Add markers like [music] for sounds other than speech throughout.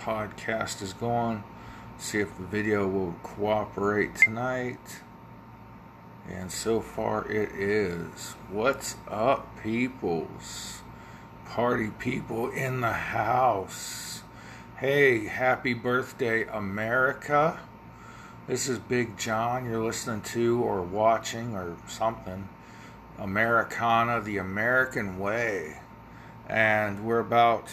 podcast is going. See if the video will cooperate tonight. And so far it is. What's up, peoples? Party people in the house. Hey, happy birthday, America. This is Big John. You're listening to or watching or something. Americana, the American way. And we're about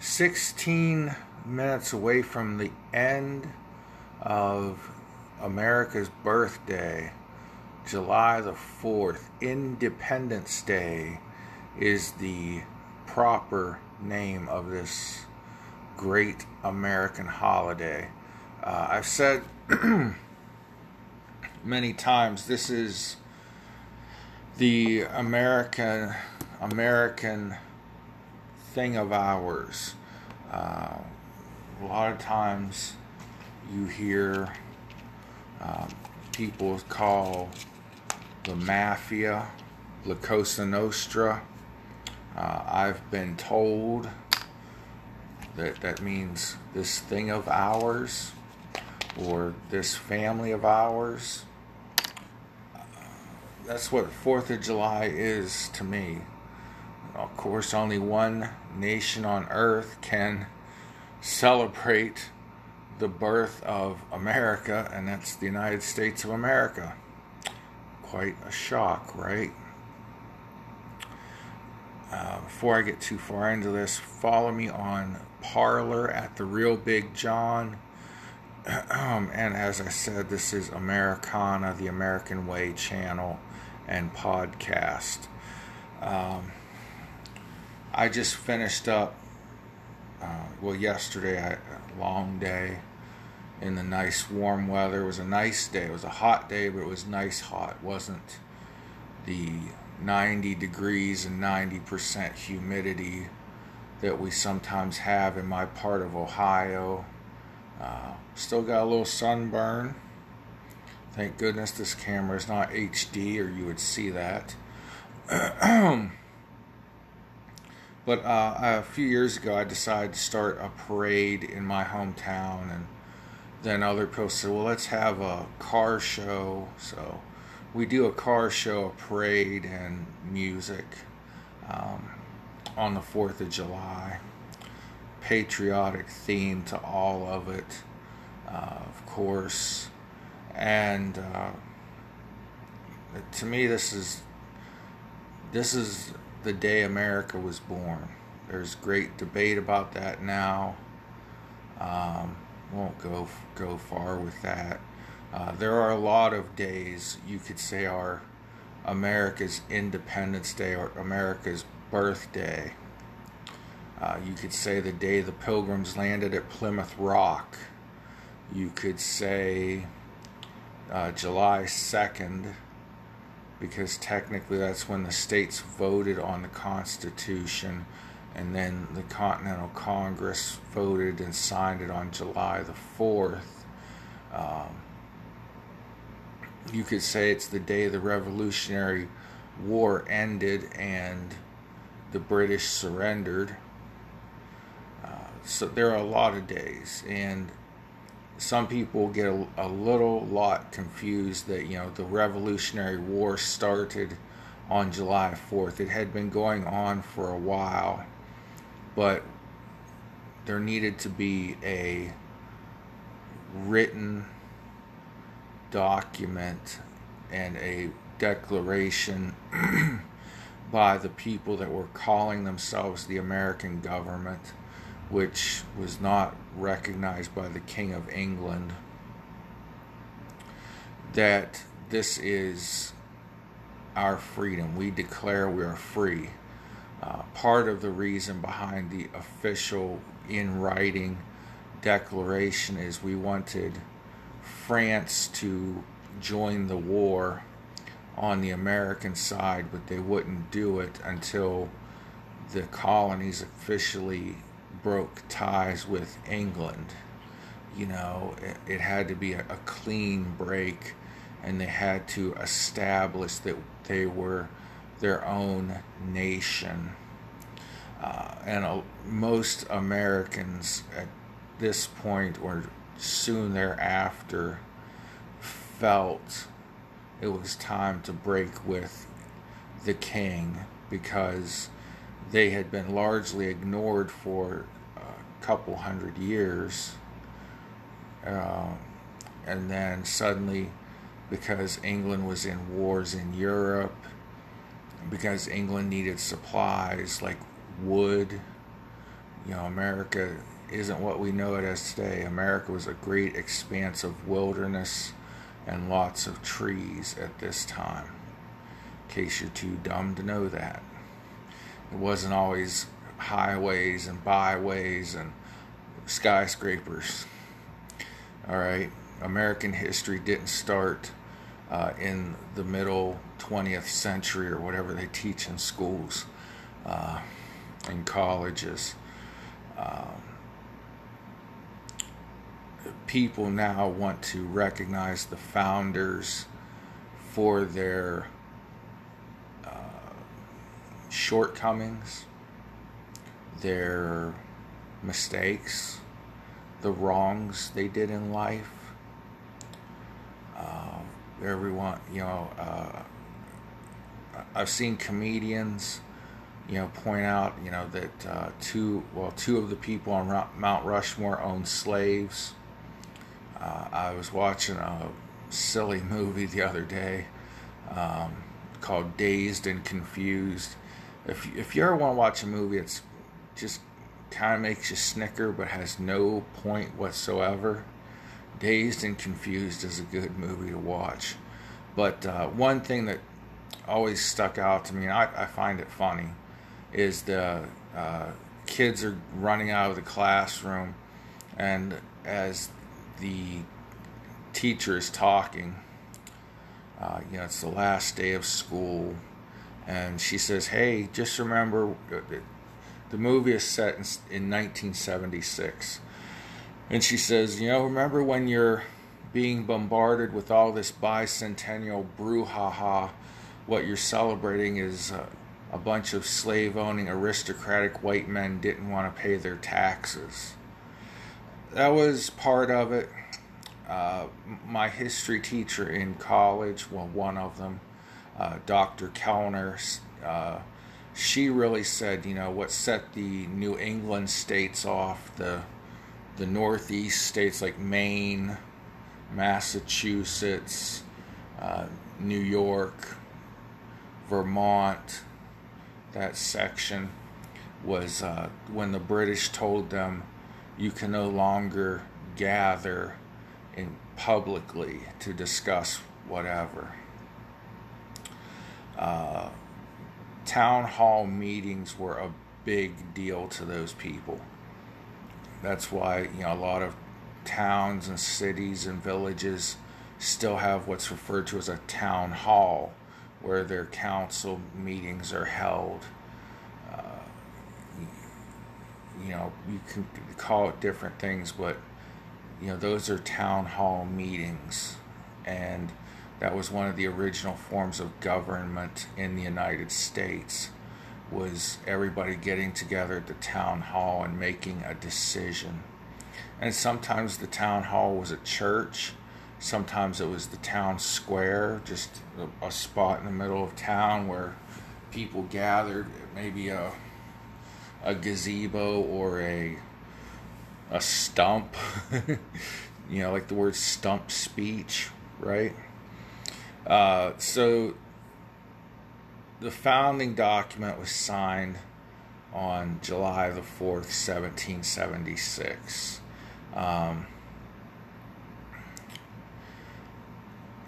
16 minutes away from the end of America's birthday. July the 4th, Independence Day, is the proper name of this great American holiday. Uh, I've said [clears throat] many times this is the American American thing of ours. Uh, a lot of times you hear um, people call the mafia La Cosa Nostra. Uh, I've been told that that means this thing of ours or this family of ours. that's what Fourth of July is to me. Of course, only one nation on earth can celebrate the birth of America, and that's the United States of America. Quite a shock, right? Uh, before I get too far into this, follow me on Parler at the Real Big John. Um, and as I said, this is Americana, the American Way channel and podcast. Um, I just finished up, uh, well, yesterday, I, a long day in the nice warm weather. It was a nice day. It was a hot day, but it was nice hot. It wasn't the 90 degrees and 90% humidity that we sometimes have in my part of Ohio. Uh, still got a little sunburn. Thank goodness this camera is not HD, or you would see that. [clears throat] but uh, a few years ago, I decided to start a parade in my hometown, and then other people said, "Well, let's have a car show." So we do a car show, a parade, and music. Um, on the 4th of July. Patriotic theme to all of it, uh, of course. And uh, to me, this is this is the day America was born. There's great debate about that now. Um, won't go go far with that. Uh, there are a lot of days you could say are America's Independence Day or America's birthday. Uh, you could say the day the Pilgrims landed at Plymouth Rock. You could say uh, July 2nd, because technically that's when the states voted on the Constitution, and then the Continental Congress voted and signed it on July the 4th. Um, you could say it's the day the Revolutionary War ended and the British surrendered. Uh, so there are a lot of days, and some people get a, a, little lot confused that you know the Revolutionary War started on July 4th. It had been going on for a while, but there needed to be a written document and a declaration [clears throat] by the people that were calling themselves the American government, which was not recognized by the King of England, that this is our freedom. We declare we are free. Uh, part of the reason behind the official in writing declaration is we wanted France to join the war on the American side, but they wouldn't do it until the colonies officially broke ties with England. You know, it, it had to be a, a, clean break, and they had to establish that they were their own nation. Uh, and uh, most Americans at this point or soon thereafter felt it was time to break with the king because they had been largely ignored for couple hundred years. Uh, and then suddenly, because England was in wars in Europe, because England needed supplies like wood, you know, America isn't what we know it as today. America was a great expanse of wilderness and lots of trees at this time. In case you're too dumb to know that. It wasn't always highways and byways and skyscrapers. All right, American history didn't start uh, in the middle 20th century or whatever they teach in schools uh, and colleges. Um, people now want to recognize the founders for their uh, shortcomings, their mistakes, the wrongs they did in life. Uh, everyone, you know, uh, I've seen comedians, you know, point out, you know, that uh, two, well, two of the people on Mount Rushmore owned slaves. Uh, I was watching a silly [laughs] movie the other day um, called Dazed and Confused. If, if you ever want to watch a movie that's just kind of makes you snicker but has no point whatsoever, Dazed and Confused is a good movie to watch. But uh, one thing that always stuck out to me, and I, I find it funny, is the uh, kids are running out of the classroom, and as the teacher is talking. Uh, you know, it's the last day of school, and she says, "Hey, just remember, uh, the movie is set in, in 1976." And she says, "You know, remember when you're being bombarded with all this bicentennial brouhaha? What you're celebrating is uh, a bunch of slave-owning aristocratic white men didn't want to pay their taxes." that was part of it. Uh, my history teacher in college, well, one of them, uh, Dr. Kellner, uh, she really said, you know, what set the New England states off, the the Northeast states like Maine, Massachusetts, uh, New York, Vermont, that section was uh, when the British told them you can no longer gather in publicly to discuss whatever. Uh, town hall meetings were a big deal to those people. That's why you know a lot of towns and cities and villages still have what's referred to as a town hall, where their council meetings are held Uh, you know, you can call it different things, but you know, those are town hall meetings, and that was one of the original forms of government in the United States. Was everybody getting together at the town hall and making a decision? And sometimes the town hall was a church, sometimes it was the town square, just a, spot in the middle of town where people gathered, maybe a a gazebo or a a stump. [laughs] you know, like the word stump speech, right? Uh, so the founding document was signed on July the 4th, 1776. Um,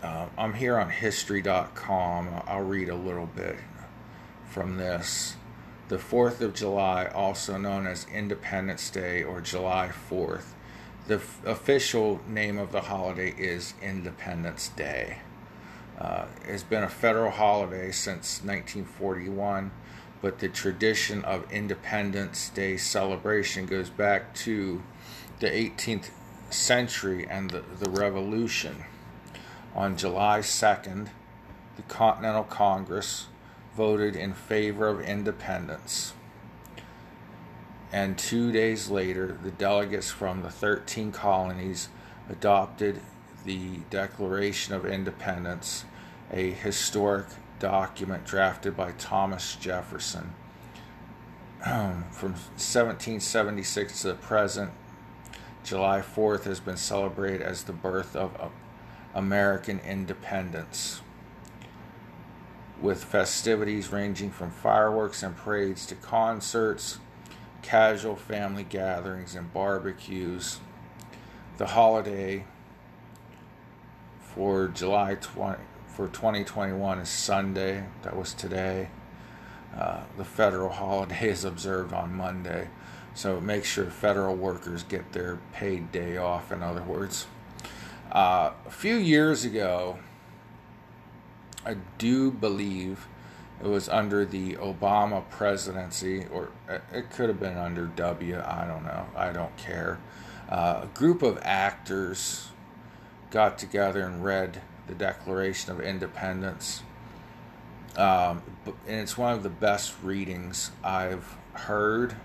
uh, I'm here on history.com. I'll read a little bit from this. The 4th of July, also known as Independence Day or July 4th, the f- official name of the holiday is Independence Day. Uh, it's been a federal holiday since 1941, but the tradition of Independence Day celebration goes back to the 18th century and the, the Revolution. On July 2nd, the Continental Congress voted in favor of independence. And two days later, the delegates from the 13 colonies adopted the Declaration of Independence, a historic document drafted by Thomas Jefferson. [clears throat] From 1776 to the present, July 4th has been celebrated as the birth of uh, American independence, with festivities ranging from fireworks and parades to concerts, casual family gatherings, and barbecues. The holiday for July 20 for 2021 is Sunday. That was today. Uh, the federal [laughs] holiday is observed on Monday. So make sure federal workers get their paid day off, in other words. Uh, a few years ago, I do believe it was under the Obama presidency, or it could have been under W. I don't know. I don't care. Uh, a group of actors got together and read the Declaration of Independence. Um, and it's one of the best readings I've heard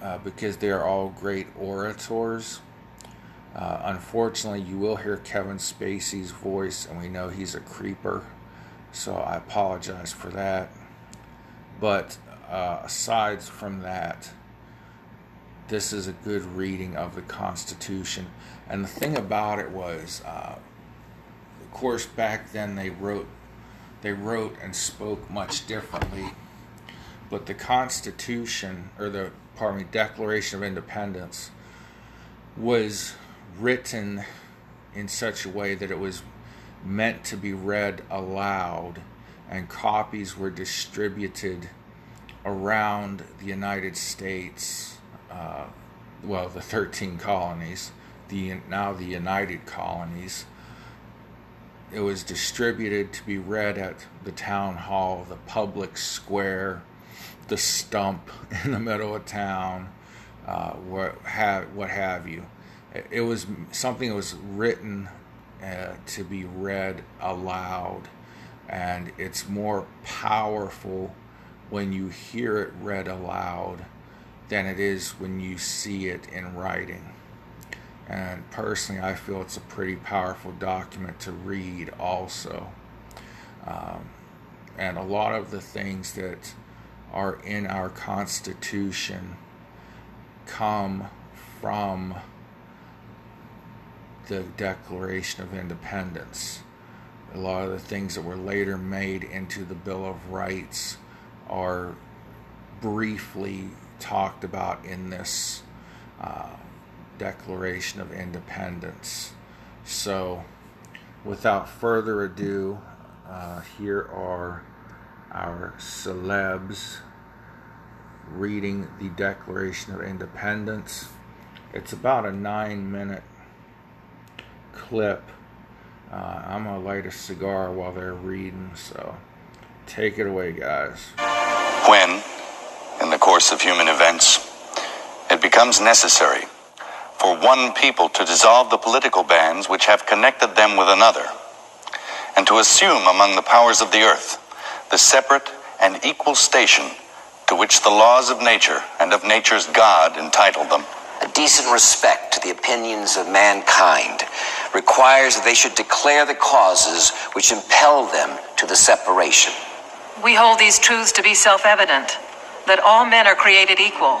uh, because they're all great orators. Uh, unfortunately, you will hear Kevin Spacey's voice, and we know he's a creeper, so I apologize for that. But uh, aside from that, this is a good reading of the Constitution. And the thing about it was, uh, of course, back then they wrote, they wrote and spoke much differently. But the Constitution, or the pardon me, Declaration of Independence, was written in such a way that it was meant to be read aloud, and copies were distributed around the United States, uh, well, the 13 colonies, the now the United Colonies. It was distributed to be read at the town hall, the public square, the stump [laughs] in the middle of town, uh, what have what have you it was something that was written uh, to be read aloud, and it's more powerful when you hear it read aloud than it is when you see it in writing. And personally, I feel it's a pretty powerful document to read, also. Um, and a lot of the things that are in our Constitution come from the Declaration of Independence. A lot of the things that were later made into the Bill of Rights are briefly talked about in this uh, Declaration of Independence. So, without further ado, uh, here are our celebs reading the Declaration of Independence. It's about a nine minute clip. Uh, I'm going to light a cigar while they're reading, so take it away, guys. When, in the course of human events, it becomes necessary for one people to dissolve the political bands which have connected them with another, and to assume among the powers of the earth the separate and equal station to which the laws of nature and of nature's God entitle them a decent respect to the opinions of mankind requires that they should declare the causes which impel them to the separation. We hold these truths to be self evident that all men are created equal,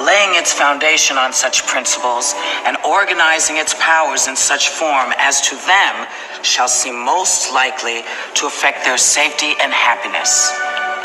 Laying its foundation on such principles and organizing its powers in such form as to them shall seem most likely to affect their safety and happiness.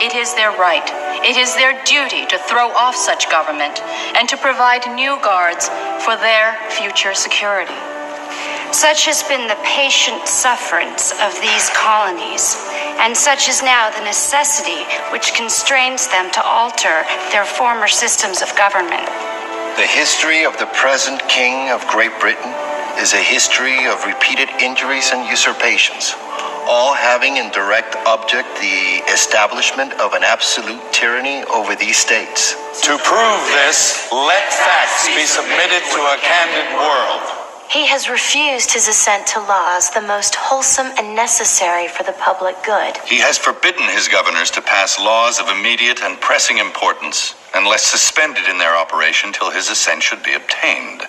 it is their right, it is their duty to throw off such government and to provide new guards for their future security. Such has been the patient sufferance of these colonies, and such is now the necessity which constrains them to alter their former systems of government. The history of the present King of Great Britain is a history of repeated injuries and usurpations, all having in direct object the establishment of an absolute tyranny over these states. To prove this, let facts be submitted to a candid world. He has refused his assent to laws the most wholesome and necessary for the public good. He has forbidden his governors to pass laws of immediate and pressing importance, unless suspended in their operation till his assent should be obtained.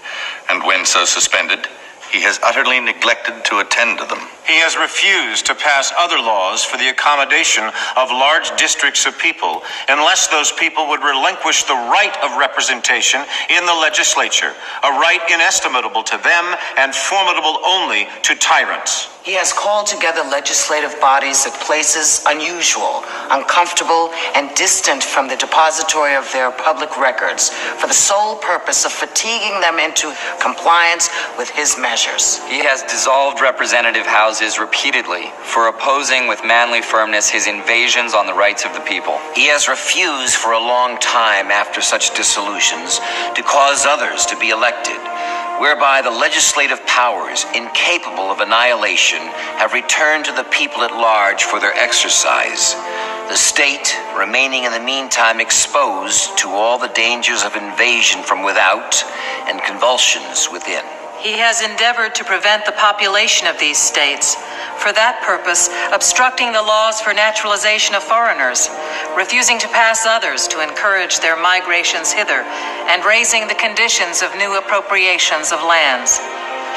And when so suspended, he has utterly neglected to attend to them. He has refused to pass other laws for the accommodation of large districts of people unless those people would relinquish the right of representation in the legislature, a right inestimable to them and formidable only to tyrants. He has called together legislative bodies at places unusual, uncomfortable, and distant from the depository of their public records for the sole purpose of fatiguing them into compliance with his measures. He has dissolved representative houses repeatedly for opposing with manly firmness his invasions on the rights of the people. He has refused for a long time after such dissolutions to cause others to be elected, whereby the legislative powers, incapable of annihilation, have returned to the people at large for their exercise. The state remaining in the meantime exposed to all the dangers of invasion from without and convulsions within. He has endeavored to prevent the population of these states. For that purpose, obstructing the laws for naturalization of foreigners, refusing to pass others to encourage their migrations hither, and raising the conditions of new appropriations of lands.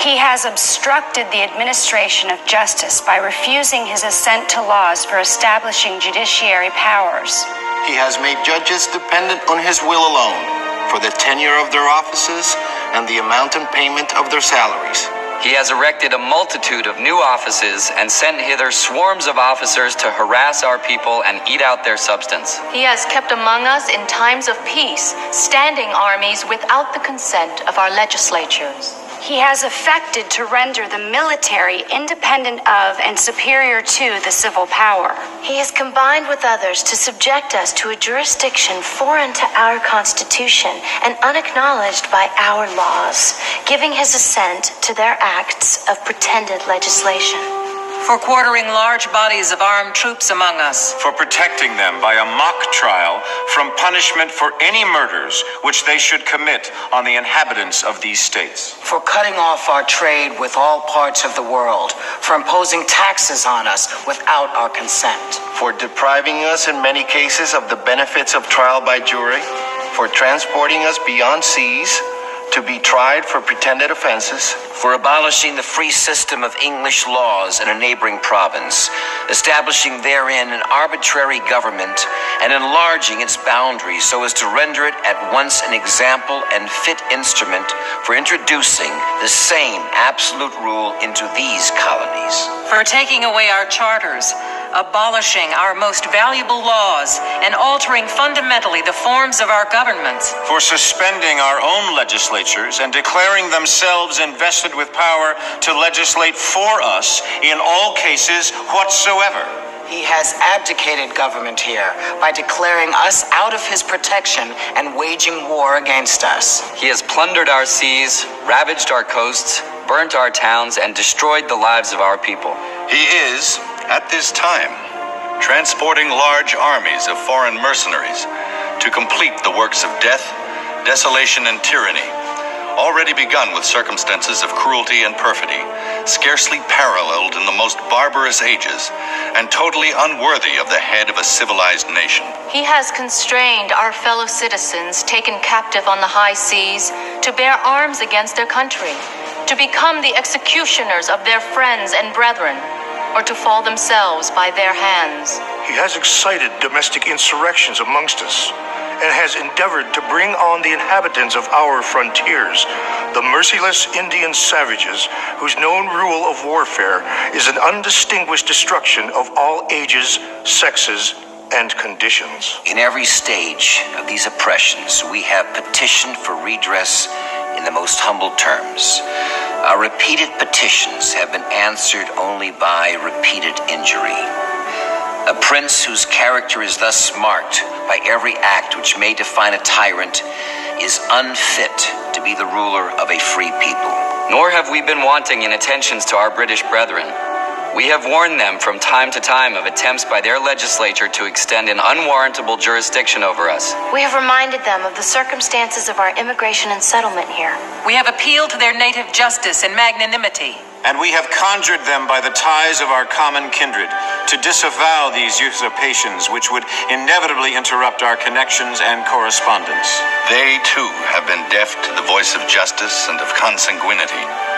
He has obstructed the administration of justice by refusing his assent to laws for establishing judiciary powers. He has made judges dependent on his will alone for the tenure of their offices and the amount and payment of their salaries. He has erected a multitude of new offices and sent hither swarms of officers to harass our people and eat out their substance. He has kept among us in times of peace standing armies without the consent of our legislatures. He has affected to render the military independent of and superior to the civil power. He has combined with others to subject us to a jurisdiction foreign to our Constitution and unacknowledged by our laws, giving his assent to their acts of pretended legislation. For quartering large bodies of armed troops among us. For protecting them by a mock trial from punishment for any murders which they should commit on the inhabitants of these states. For cutting off our trade with all parts of the world, for imposing taxes on us without our consent. For depriving us in many cases of the benefits of trial by jury, for transporting us beyond seas to be tried for pretended offenses, for abolishing the free system of English laws in a neighboring province, establishing therein an arbitrary government, and enlarging its boundaries so as to render it at once an example and fit instrument for introducing the same absolute rule into these colonies. For taking away our charters, abolishing our most valuable laws, and altering fundamentally the forms of our governments. For suspending our own legislatures and declaring themselves invested with power to legislate for us in all cases whatsoever. He has abdicated government here by declaring us out of his protection and waging war against us. He has plundered our seas, ravaged our coasts, burnt our towns, and destroyed the lives of our people. He is, at this time, transporting large armies of foreign mercenaries to complete the works of death, desolation, and tyranny, already begun with circumstances of cruelty and perfidy, scarcely paralleled in the most barbarous ages, and totally unworthy of the head of a civilized nation. He has constrained our fellow citizens taken captive on the high seas to bear arms against their country, to become the executioners of their friends and brethren, or to fall themselves by their hands. He has excited domestic insurrections amongst us and has endeavored to bring on the inhabitants of our frontiers, the merciless Indian savages whose known rule of warfare is an undistinguished destruction of all ages, sexes, and conditions. In every stage of these oppressions, we have petitioned for redress in the most humble terms. Our repeated petitions have been answered only by repeated injury. A prince whose character is thus marked by every act which may define a tyrant is unfit to be the ruler of a free people. Nor have we been wanting in attentions to our British brethren. We have warned them from time to time of attempts by their legislature to extend an unwarrantable jurisdiction over us. We have reminded them of the circumstances of our immigration and settlement here. We have appealed to their native justice and magnanimity. And we have conjured them by the ties of our common kindred to disavow these usurpations which would inevitably interrupt our connections and correspondence. They, too, have been deaf to the voice of justice and of consanguinity.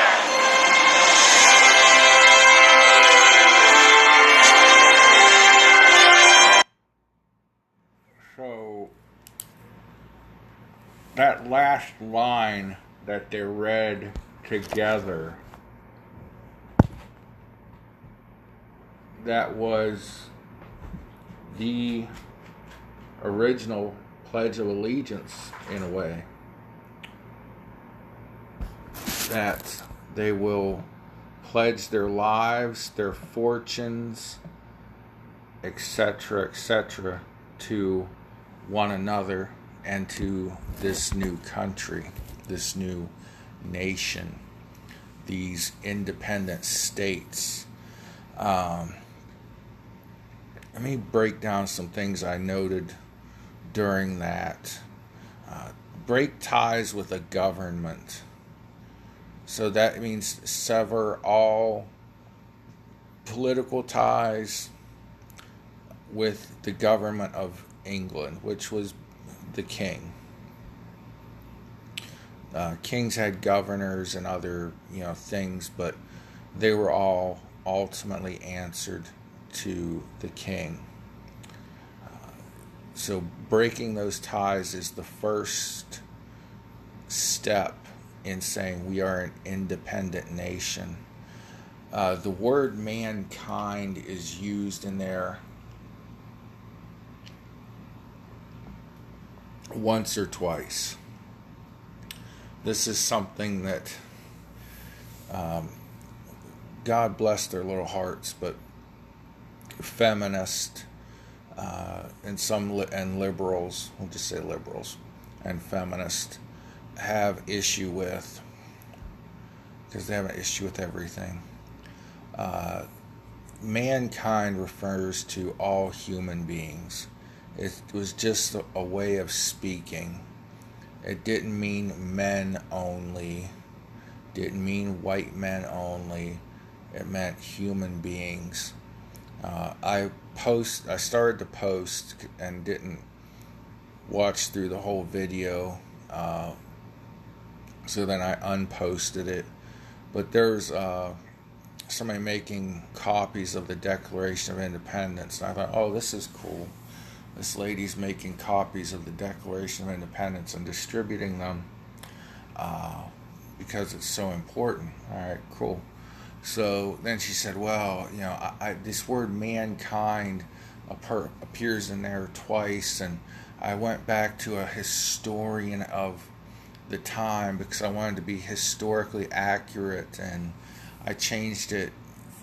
That last line that they read together that was the original Pledge of Allegiance in a way. That they will pledge their lives, their fortunes, etc., etc., to one another and to this new country, this new nation, these independent states. Um, let me break down some things I noted during that. Uh, break ties with a government. So that means sever all political ties with the government of England, which was the king. Uh, kings had governors and other you know things, but they were all ultimately answered to the king. Uh, so breaking those ties is the first step in saying we are an independent nation. Uh, the word mankind is used in there once or twice. This is something that um, God bless their little hearts, but feminist uh, and some li- and liberals, we'll just say liberals and feminists have issue with because they have an issue with everything. Uh, mankind refers to all human beings. It was just a, way of speaking. It didn't mean men only. Didn't mean white men only. It meant human beings. Uh, I post. I started to post and didn't watch through the whole video. Uh, so then I unposted it. But there's uh, somebody making copies of the Declaration of Independence. And I thought, oh, this is cool. This lady's making copies of the Declaration of Independence and distributing them uh, because it's so important. All right, cool. So then she said, well, you know, I, I, this word mankind appears in there twice, and I went back to a historian of the time because I wanted to be historically accurate, and I changed it.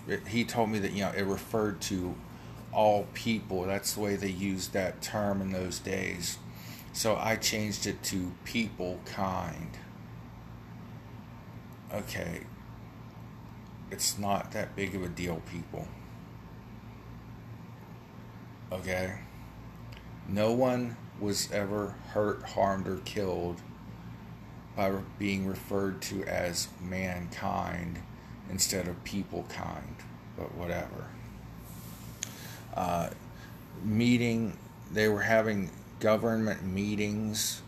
it he told me that you know it referred to all people. That's the way they used that term in those days. So I changed it to people kind. Okay, it's not that big of a deal, people. Okay? No one was ever hurt, harmed, or killed by being referred to as mankind instead of people kind, but whatever. Uh, meeting, they were having government meetings.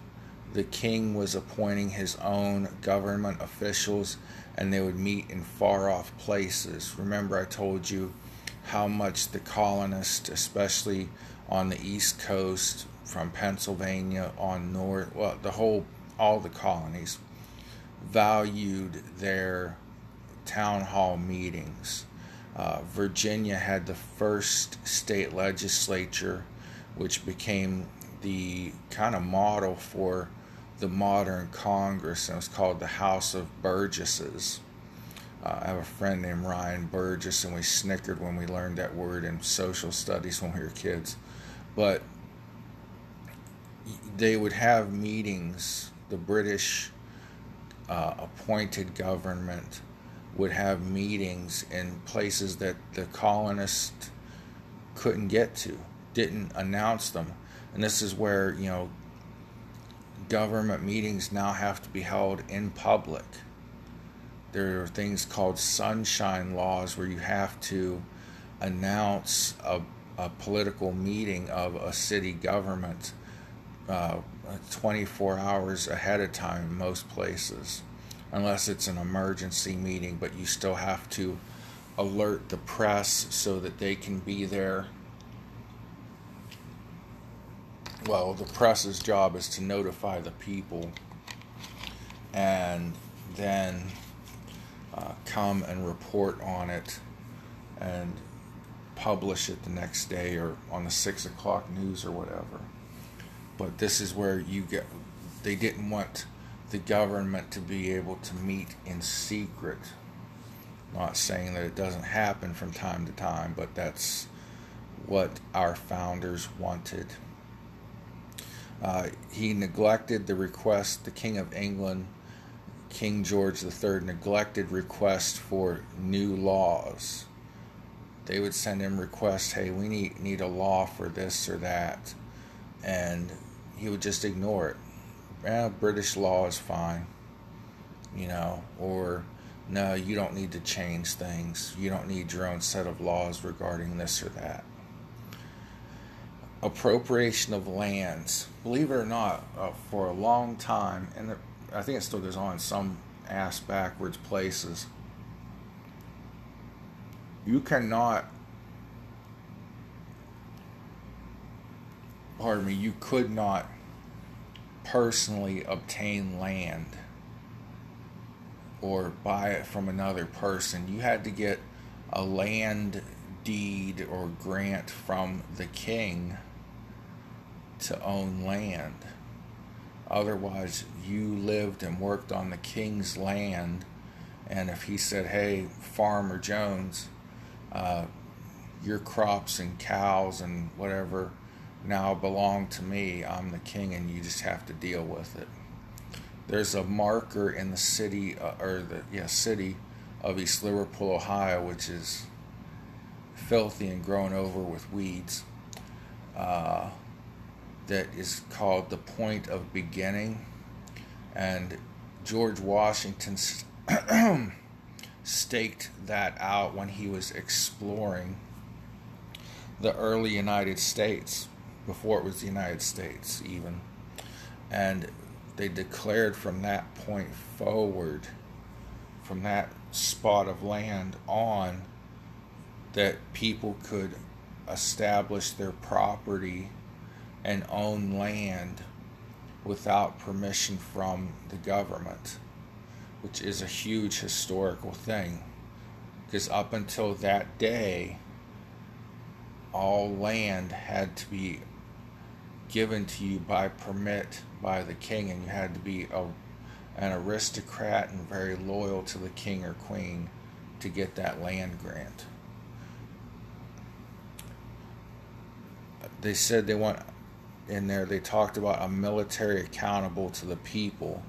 The king was appointing his own government officials, and they would meet in far off places. Remember, I told you how much the colonists, especially on the East Coast, from Pennsylvania on north, well, the whole, all the colonies, valued their town hall meetings. Uh, Virginia had the first state legislature, which became the kind of model for the modern Congress, and it was called the House of Burgesses. Uh, I have a friend named Ryan Burgess, and we snickered when we learned that word in social studies when we were kids. But they would have meetings, the British uh, appointed government would have meetings in places that the colonists couldn't get to, didn't announce them. And this is where, you know, government meetings now have to be held in public. There are things called sunshine laws where you have to announce a, a political meeting of a city government uh, 24 hours ahead of time in most places, unless it's an emergency meeting, but you still have to alert the press so that they can be there. Well, the press's job is to notify the people and then uh, come and report on it and publish it the next day or on the six o'clock news or whatever. But this is where you get, they didn't want the government to be able to meet in secret. Not saying that it doesn't happen from time to time, but that's what our founders wanted. Uh, he neglected the request, the King of England King George III neglected requests for new laws. They would send him requests, hey, we need, need a law for this or that. And he would just ignore it. Well, British law is fine, you know, or no, you don't need to change things. You don't need your own set of laws regarding this or that. Appropriation of lands. Believe it or not, uh, for a long time, and I think it still goes on in some ass backwards places. You cannot, pardon me, you could not personally obtain land or buy it from another person. You had to get a land deed or grant from the king to own land. Otherwise, you lived and worked on the king's land, and if he said, "Hey, Farmer Jones, uh, your crops and cows and whatever now belong to me. I'm the king, and you just have to deal with it." There's a marker in the city, uh, or the yeah city of East Liverpool, Ohio, which is filthy and grown over with weeds. Uh, that is called The Point of Beginning. And George Washington [clears throat] staked that out when he was exploring the early United States, before it was the United States, even. And they declared from that point forward, from that spot of land on that people could establish their property and own land without permission from the government, which is a huge historical thing. Because up until that day, all land had to be given to you by permit by the king, and you had to be a, an aristocrat and very loyal to the king or queen to get that land grant. They said they want in there, they talked about a military accountable to the people.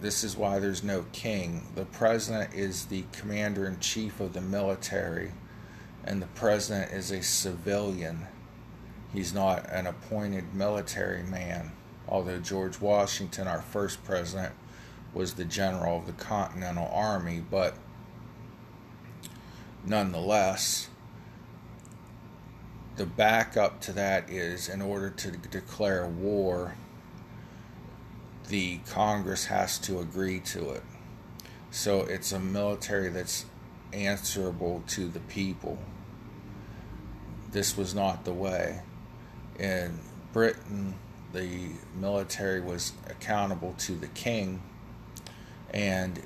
This is why there's no king. The president is the commander in chief of the military, and the president is a civilian. He's not an appointed military man. Although George Washington, our first president, was the general of the Continental Army, but nonetheless, the backup to that is in order to declare war, the Congress has to agree to it. So it's a military that's answerable to the people. This was not the way. In Britain, the military was accountable to the king, and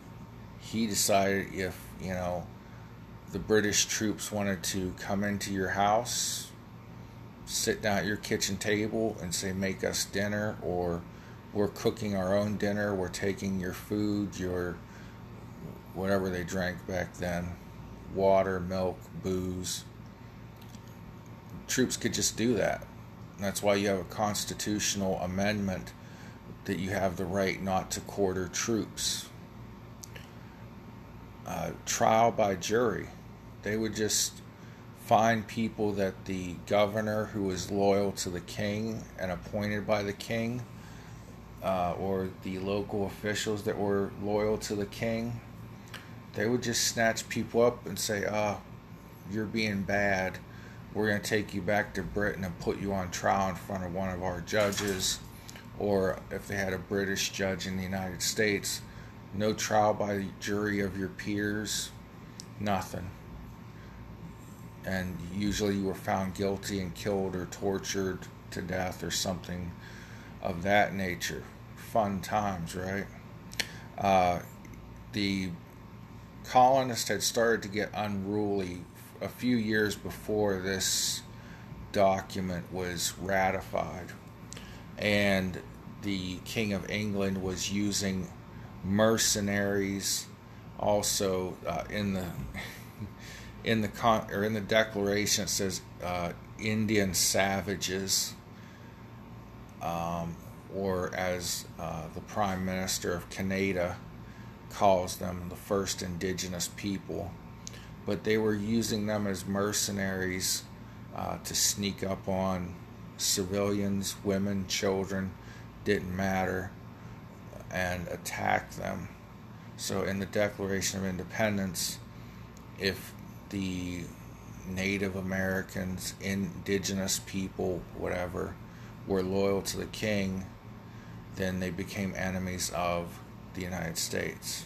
he decided if, you know, the British troops wanted to come into your house sit down at your kitchen table and say, make us dinner, or we're cooking our own dinner, we're taking your food, your whatever they drank back then water, milk, booze. Troops could just do that. That's why you have a constitutional amendment that you have the right not to quarter troops. Uh, trial by jury. They would just find people that the governor who was loyal to the king and appointed by the king, uh, or the local officials that were loyal to the king, they would just snatch people up and say, "Ah, oh, you're being bad. We're going to take you back to Britain and put you on trial in front of one of our judges." Or if they had a British judge in the United States, no trial by jury of your peers, nothing and usually you were found guilty and killed or tortured to death or something of that nature. Fun times, right? Uh, the colonists had started to get unruly a few years before this document was ratified, and the King of England was using mercenaries also uh, in the [laughs] in the con or in the declaration it says uh, Indian savages, um, or as uh, the Prime Minister of Canada calls them, the first indigenous people. But they were using them as mercenaries uh, to sneak up on civilians, women, children, didn't matter, and attack them. So in the Declaration of Independence, if the Native Americans, indigenous people, whatever, were loyal to the king, then they became enemies of the United States.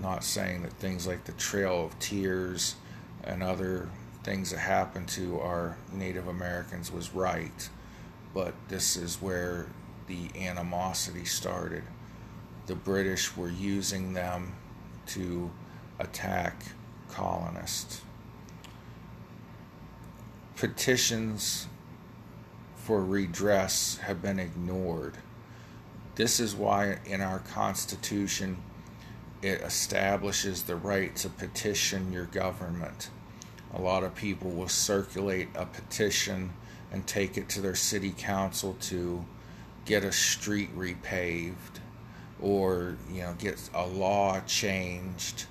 Not saying that things like the Trail of Tears and other things that happened to our Native Americans was right, but this is where the animosity started. The British were using them to attack colonists. Petitions for redress have been ignored. This is why in our Constitution it establishes the right to petition your government. A lot of people will circulate a petition and take it to their city council to get a street repaved or you know get a law changed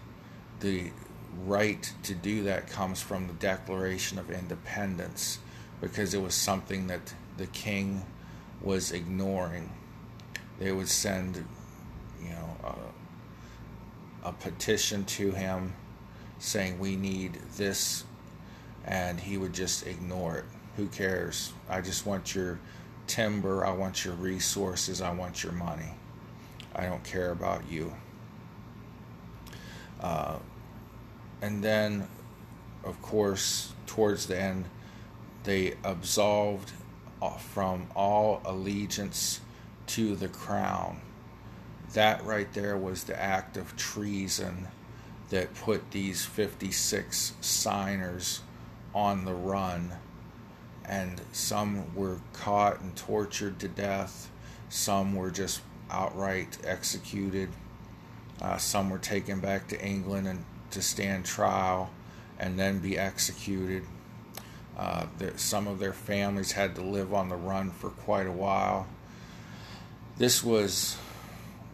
the right to do that comes from the Declaration of Independence because it was something that the king was ignoring. They would send, you know, a, a petition to him saying, We need this, and he would just ignore it. Who cares? I just want your timber, I want your resources, I want your money. I don't care about you. Uh, and then, of course, towards the end, they absolved from all allegiance to the crown. That right there was the act of treason that put these 56 signers on the run. And some were caught and tortured to death, some were just outright executed, uh, some were taken back to England and to stand trial and then be executed. Uh, some of their families had to live on the run for quite a while. This was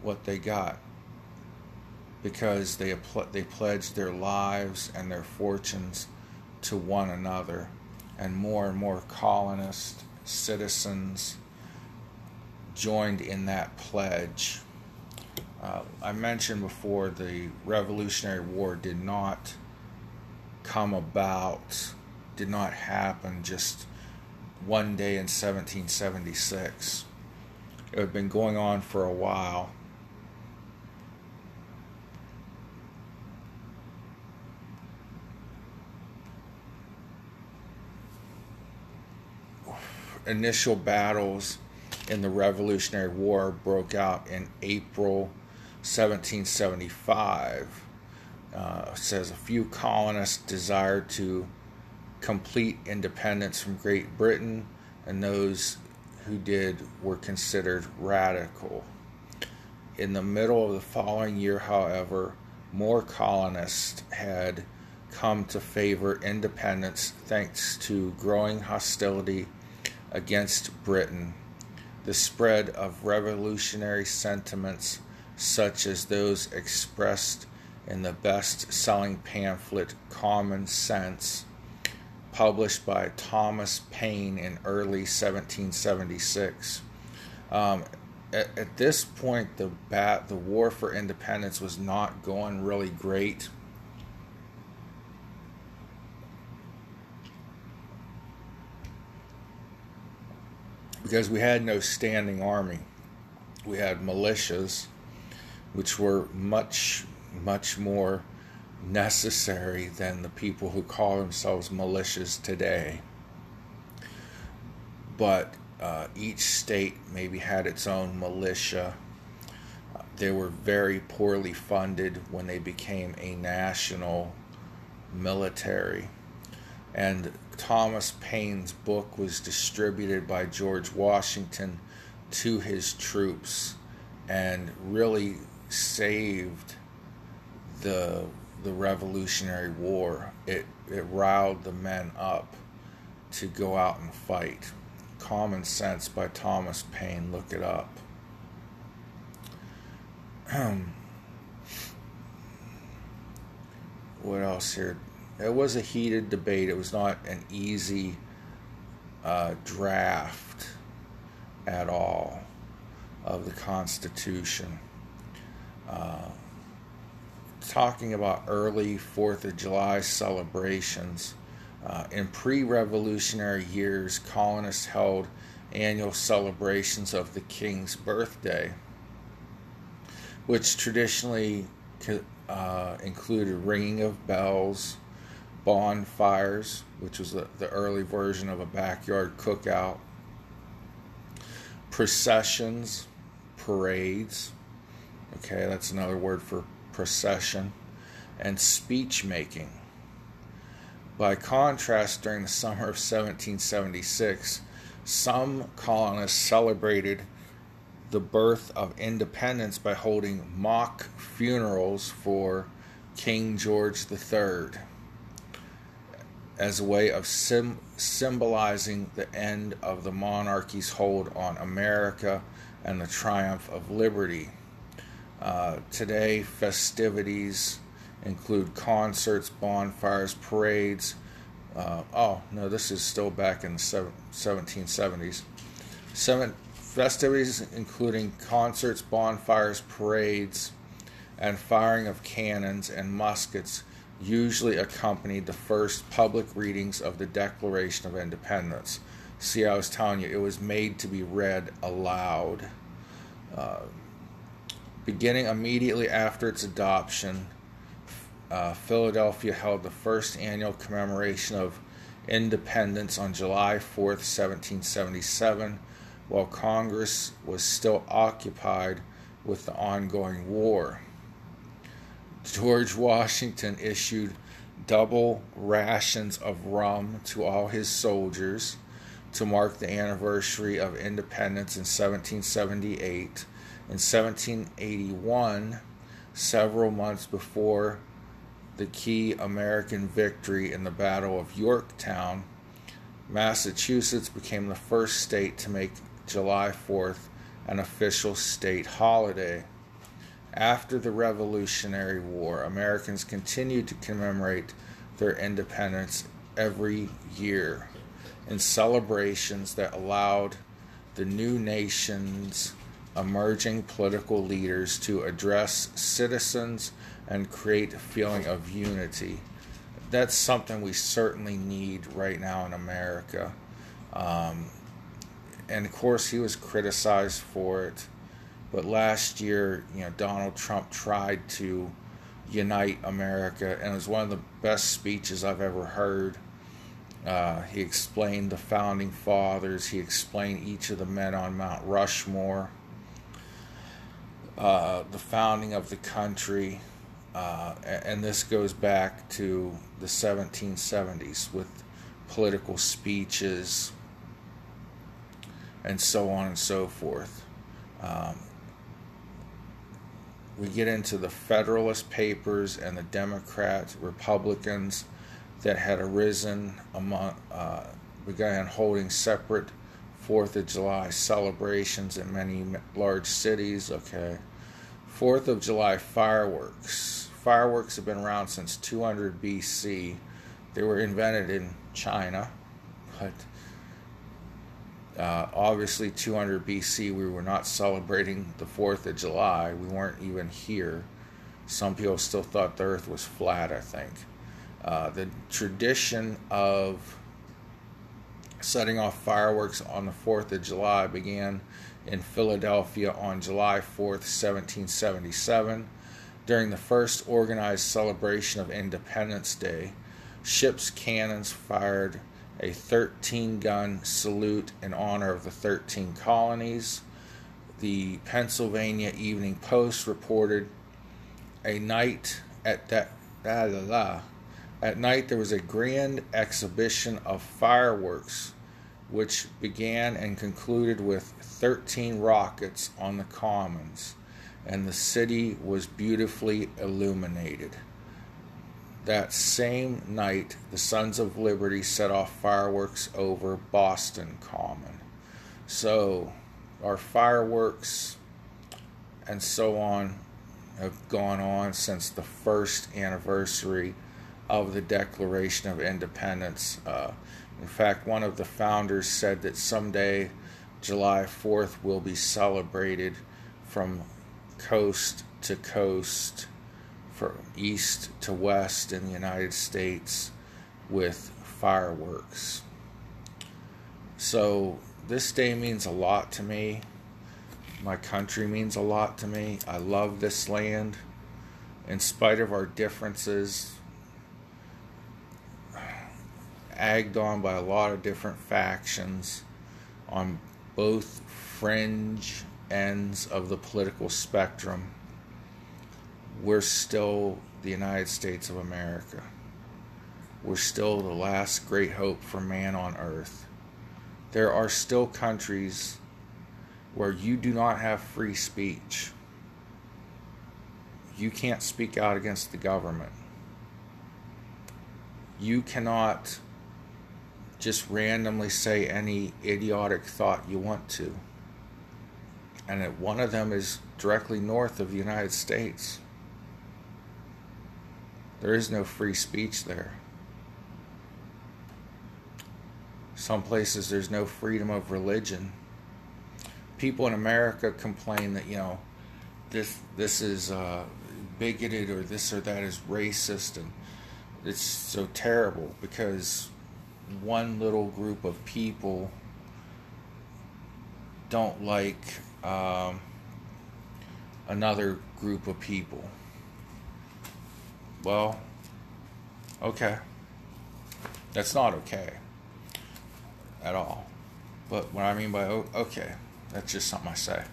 what they got because they they pledged their lives and their fortunes to one another, and more and more colonist citizens joined in that pledge. Uh, I mentioned before the Revolutionary War did not come about, did not happen just one day in 1776. It had been going on for a while. Initial battles in the Revolutionary War broke out in April 1775 uh, says a few colonists desired to complete independence from Great Britain, and those who did were considered radical. In the middle of the following year, however, more colonists had come to favor independence thanks to growing hostility against Britain, the spread of revolutionary sentiments such as those expressed in the best selling pamphlet Common Sense, published by Thomas Paine in early 1776. Um, at, at, this point, the, bat, the war for independence was not going really great. Because we had no standing army. We had militias which were much, much more necessary than the people who call themselves militias today. But uh, each state maybe had its own militia. they were very poorly funded when they became a national military. And Thomas Paine's book was distributed by George Washington to his troops and really saved the the Revolutionary War. It it riled the men up to go out and fight. Common Sense by Thomas Paine. Look it up. [clears throat] what else here? It was a heated debate. It was not an easy uh, draft at all of the Constitution. Uh, talking about early Fourth of July celebrations. Uh, in pre revolutionary years, colonists held annual celebrations of the king's birthday, which traditionally uh, included ringing of bells, bonfires, which was the, the early version of a backyard cookout, processions, parades, Okay, that's another word for procession. And speech making. By contrast, during the summer of 1776, some colonists celebrated the birth of independence by holding mock funerals for King George III as a way of sim- symbolizing the end of the monarchy's hold on America and the triumph of liberty. Uh, today, festivities include concerts, bonfires, parades. Uh, oh, no, this is still back in the 1770s. Seven, festivities including concerts, bonfires, parades, and firing of cannons and muskets usually accompanied the first public readings of the Declaration of Independence. See, I was telling you, it was made to be read aloud. Uh, Beginning immediately after its adoption, uh, Philadelphia held the first annual commemoration of independence on July 4th, 1777, while Congress was still occupied with the ongoing war. George Washington issued double rations of rum to all his soldiers to mark the anniversary of independence in 1778. In 1781, several months before the key American victory in the Battle of Yorktown, Massachusetts became the first state to make July 4th an official state holiday. After the Revolutionary War, Americans continued to commemorate their independence every year in celebrations that allowed the new nation's emerging political leaders to address citizens and create a feeling of unity. That's something we certainly need right now in America. Um, and of course, he was criticized for it. But last year, you know, Donald Trump tried to unite America, and it was one of the best speeches I've ever heard. Uh, he explained the founding fathers. He explained each of the men on Mount Rushmore, uh, the founding of the country, uh, and this goes back to the 1770s with political speeches and so on and so forth. Um, we get into the Federalist Papers and the Democrats, Republicans that had arisen among, uh, began holding separate Fourth of July celebrations in many large cities. Okay, Fourth of July fireworks. Fireworks have been around since 200 BC. They were invented in China, but uh, obviously, 200 BC, we were not celebrating the 4th of July. We weren't even here. Some people still thought the earth was flat, I think. Uh, the tradition of setting off fireworks on the 4th of July began in Philadelphia on July 4th, 1777. During the first organized celebration of Independence Day, ships' cannons fired a 13 gun salute in honor of the 13 colonies. The Pennsylvania Evening Post reported a night at that la, la, la. at night there was a grand exhibition of fireworks which began and concluded with 13 rockets on the commons and the city was beautifully illuminated that same night, the Sons of Liberty set off fireworks over Boston Common. So, our fireworks and so on have gone on since the first anniversary of the Declaration of Independence. Uh, in fact, one of the founders said that someday July 4th will be celebrated from coast to coast from east to west in the United States with fireworks. So, this day means a lot to me. My country means a lot to me. I love this land. In spite of our differences, agged on by a lot of different factions on both fringe ends of the political spectrum we're still the United States of America. We're still the last great hope for man on earth. There are still countries where you do not have free speech. You can't speak out against the government. You cannot just randomly say any idiotic thought you want to. And one of them is directly north of the United States. There is no free speech there. Some places there's no freedom of religion. People in America complain that, you know, this this is uh, bigoted or this or that is racist and it's so terrible because one little group of people don't like um, another group of people. Well, okay. That's not okay at all. But what I mean by okay, that's just something I say.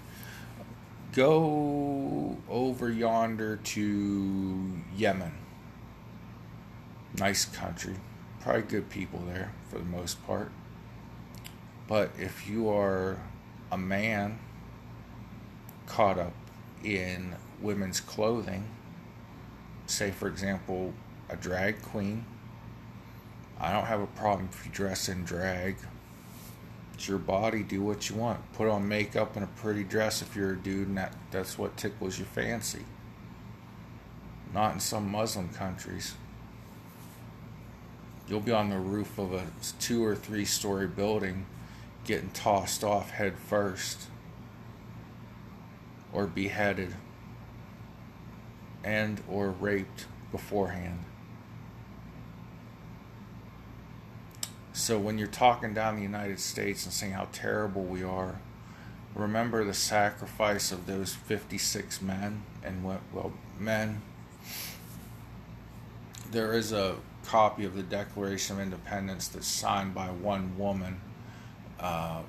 Go over yonder to Yemen. Nice country. Probably good people there for the most part. But if you are a man caught up in women's clothing, say for example, a drag queen, I don't have a problem if you dress in drag. It's your body, do what you want. Put on makeup and a pretty dress if you're a dude and that, that's what tickles your fancy. Not in some Muslim countries. You'll be on the roof of a two or three story building getting tossed off head first or beheaded and or raped beforehand. So when you're talking down the United States and saying how terrible we are, remember the sacrifice of those 56 men and what well men there is a copy of the Declaration of Independence that's signed by one woman uh,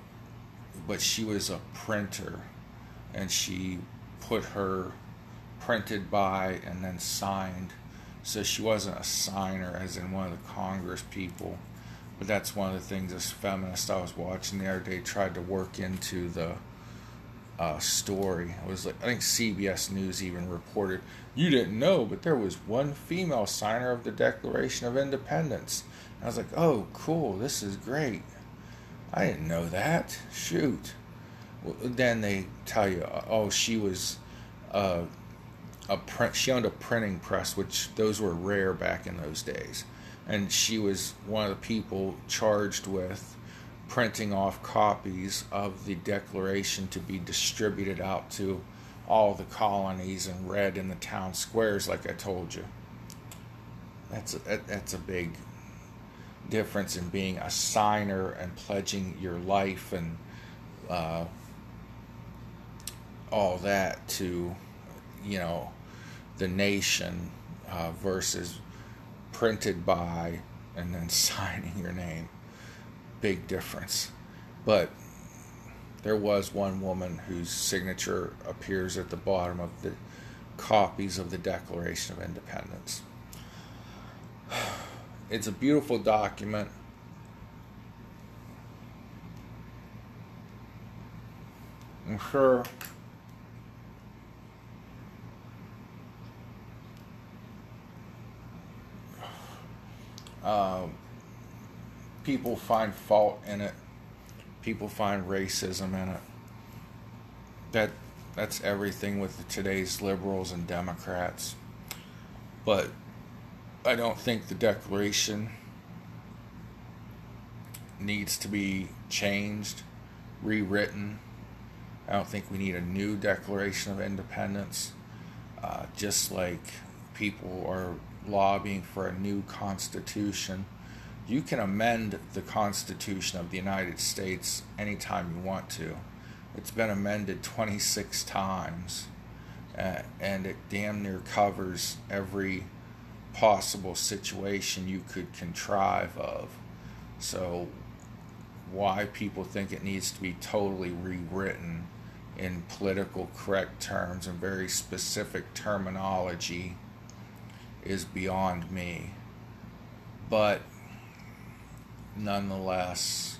but she was a printer and she put her printed by and then signed. So she wasn't a signer, as in one of the Congress people. But that's one of the things this feminist I was watching the other day tried to work into the uh, story. It was like I think CBS News even reported you didn't know, but there was one female signer of the Declaration of Independence. And I was like, oh, cool, this is great. I didn't know that. Shoot. Well, then they tell you, oh, she was uh, a print. She owned a printing press, which those were rare back in those days, and she was one of the people charged with printing off copies of the Declaration to be distributed out to all the colonies and read in the town squares, like I told you. That's a, that's a big difference in being a signer and pledging your life and uh, all that to, you know, the nation uh, versus printed by and then [laughs] signing your name. Big difference. But there was one woman whose signature appears at the bottom of the copies of the Declaration of Independence. [sighs] It's a beautiful document. I'm sure uh, people find fault in it. People find racism in it. That that's everything with today's liberals and Democrats. But I don't think the Declaration needs to be changed, rewritten. I don't think we need a new Declaration of Independence. Uh, just like people are lobbying for a new Constitution, you can amend the Constitution of the United States anytime you want to. It's been amended 26 times, uh, and it damn near covers every possible situation you could contrive of. So, why people think it needs to be totally rewritten in political correct terms and very specific terminology is beyond me. But nonetheless,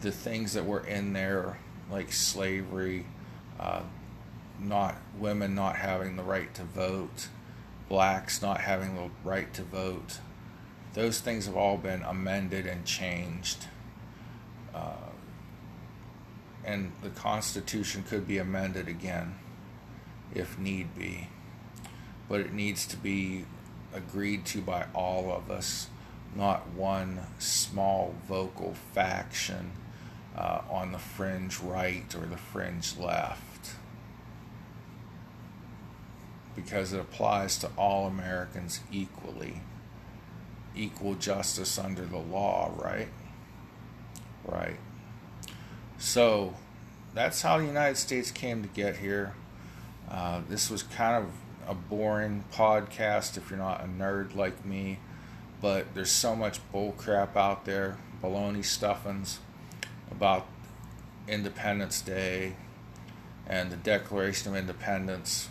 the things that were in there, like slavery, uh, not women not having the right to vote, blacks not having the right to vote. Those things have all been amended and changed. Uh, and the Constitution could be amended again if need be. But it needs to be agreed to by all of us, not one small vocal faction uh, on the fringe right or the fringe left because it applies to all Americans equally. Equal justice under the law, right? Right. So that's how the United States came to get here. Uh, this was kind of a boring podcast if you're not a nerd like me, but there's so much bullcrap out there, baloney stuffings about Independence Day and the Declaration of Independence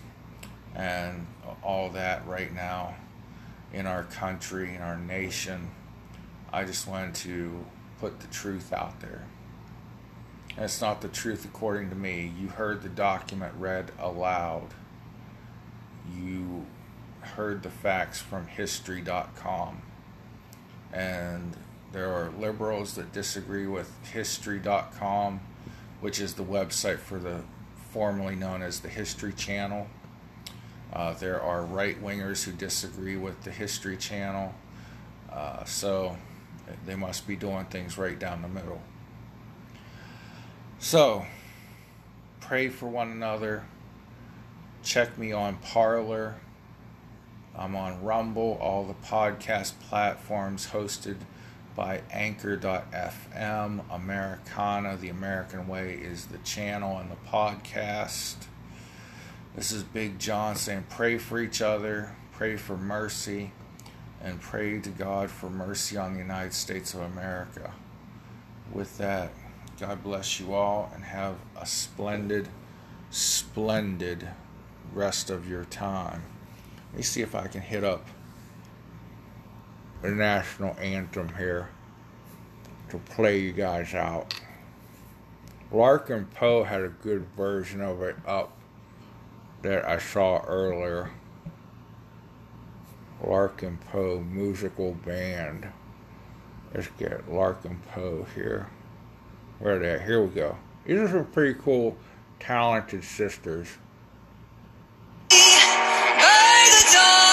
and all that right now in our country, in our nation. I just wanted to put the truth out there. And it's not the truth according to me. You heard the document read aloud. You heard the facts from history.com. And there are liberals that disagree with history.com, which is the website for the formerly known as the History Channel. Uh, there are right wingers who disagree with the History Channel. Uh, so they must be doing things right down the middle. So, pray for one another. Check me on Parler. I'm on Rumble, all the podcast platforms hosted by Anchor.fm. Americana, the American Way, is the channel and the podcast. This is Big John saying, pray for each other, pray for mercy, and pray to God for mercy on the United States of America. With that, God bless you all and have a splendid, splendid rest of your time. Let me see if I can hit up the national anthem here to play you guys out. Larkin Poe had a good version of it up that I saw earlier. Larkin Poe musical band. Let's get Larkin Poe here. Where are they Here we go. These are some pretty cool, talented sisters. Broad stripes